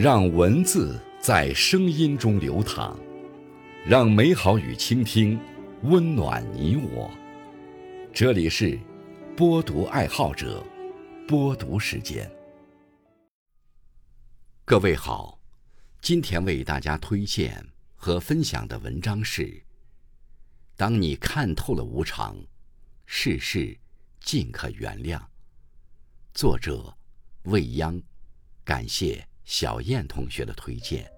让文字在声音中流淌，让美好与倾听温暖你我。这里是播读爱好者播读时间。各位好，今天为大家推荐和分享的文章是：当你看透了无常，世事尽可原谅。作者未央，感谢。小燕同学的推荐。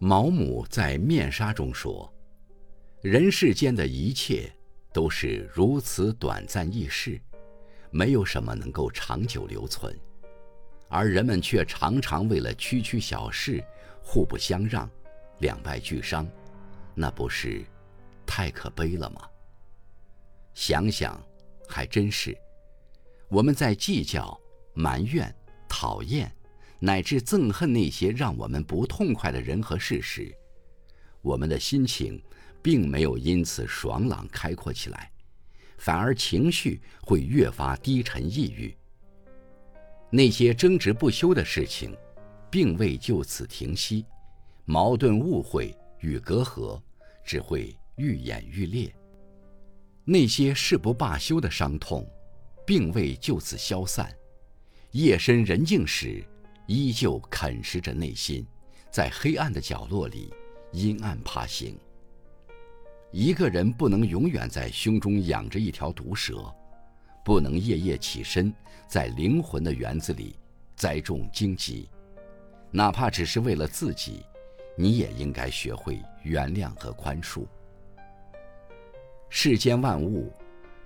毛姆在《面纱》中说：“人世间的一切都是如此短暂易逝，没有什么能够长久留存，而人们却常常为了区区小事互不相让，两败俱伤，那不是？”太可悲了吗？想想，还真是。我们在计较、埋怨、讨厌，乃至憎恨那些让我们不痛快的人和事时，我们的心情并没有因此爽朗开阔起来，反而情绪会越发低沉抑郁。那些争执不休的事情，并未就此停息，矛盾、误会与隔阂只会。愈演愈烈，那些誓不罢休的伤痛，并未就此消散。夜深人静时，依旧啃食着内心，在黑暗的角落里阴暗爬行。一个人不能永远在胸中养着一条毒蛇，不能夜夜起身在灵魂的园子里栽种荆棘，哪怕只是为了自己，你也应该学会原谅和宽恕。世间万物，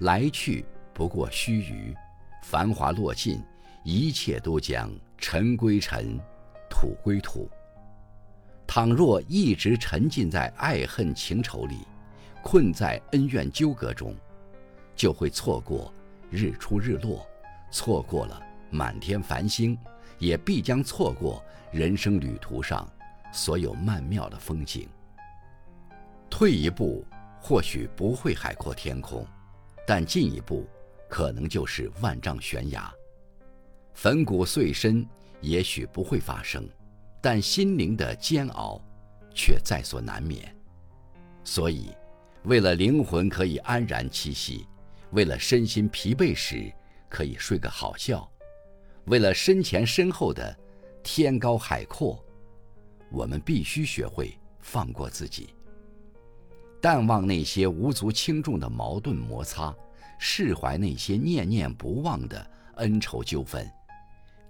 来去不过须臾，繁华落尽，一切都将尘归尘，土归土。倘若一直沉浸在爱恨情仇里，困在恩怨纠葛中，就会错过日出日落，错过了满天繁星，也必将错过人生旅途上所有曼妙的风景。退一步。或许不会海阔天空，但进一步，可能就是万丈悬崖。粉骨碎身也许不会发生，但心灵的煎熬，却在所难免。所以，为了灵魂可以安然栖息，为了身心疲惫时可以睡个好觉，为了身前身后的天高海阔，我们必须学会放过自己。淡忘那些无足轻重的矛盾摩擦，释怀那些念念不忘的恩仇纠纷，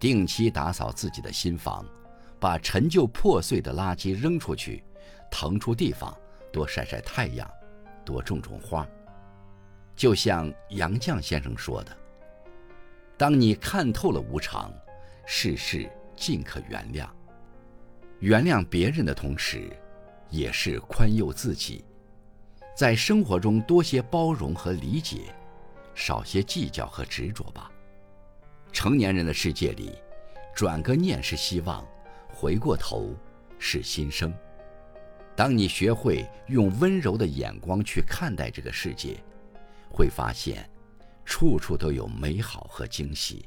定期打扫自己的心房，把陈旧破碎的垃圾扔出去，腾出地方，多晒晒太阳，多种种花。就像杨绛先生说的：“当你看透了无常，世事尽可原谅。原谅别人的同时，也是宽宥自己。”在生活中多些包容和理解，少些计较和执着吧。成年人的世界里，转个念是希望，回过头是新生。当你学会用温柔的眼光去看待这个世界，会发现，处处都有美好和惊喜。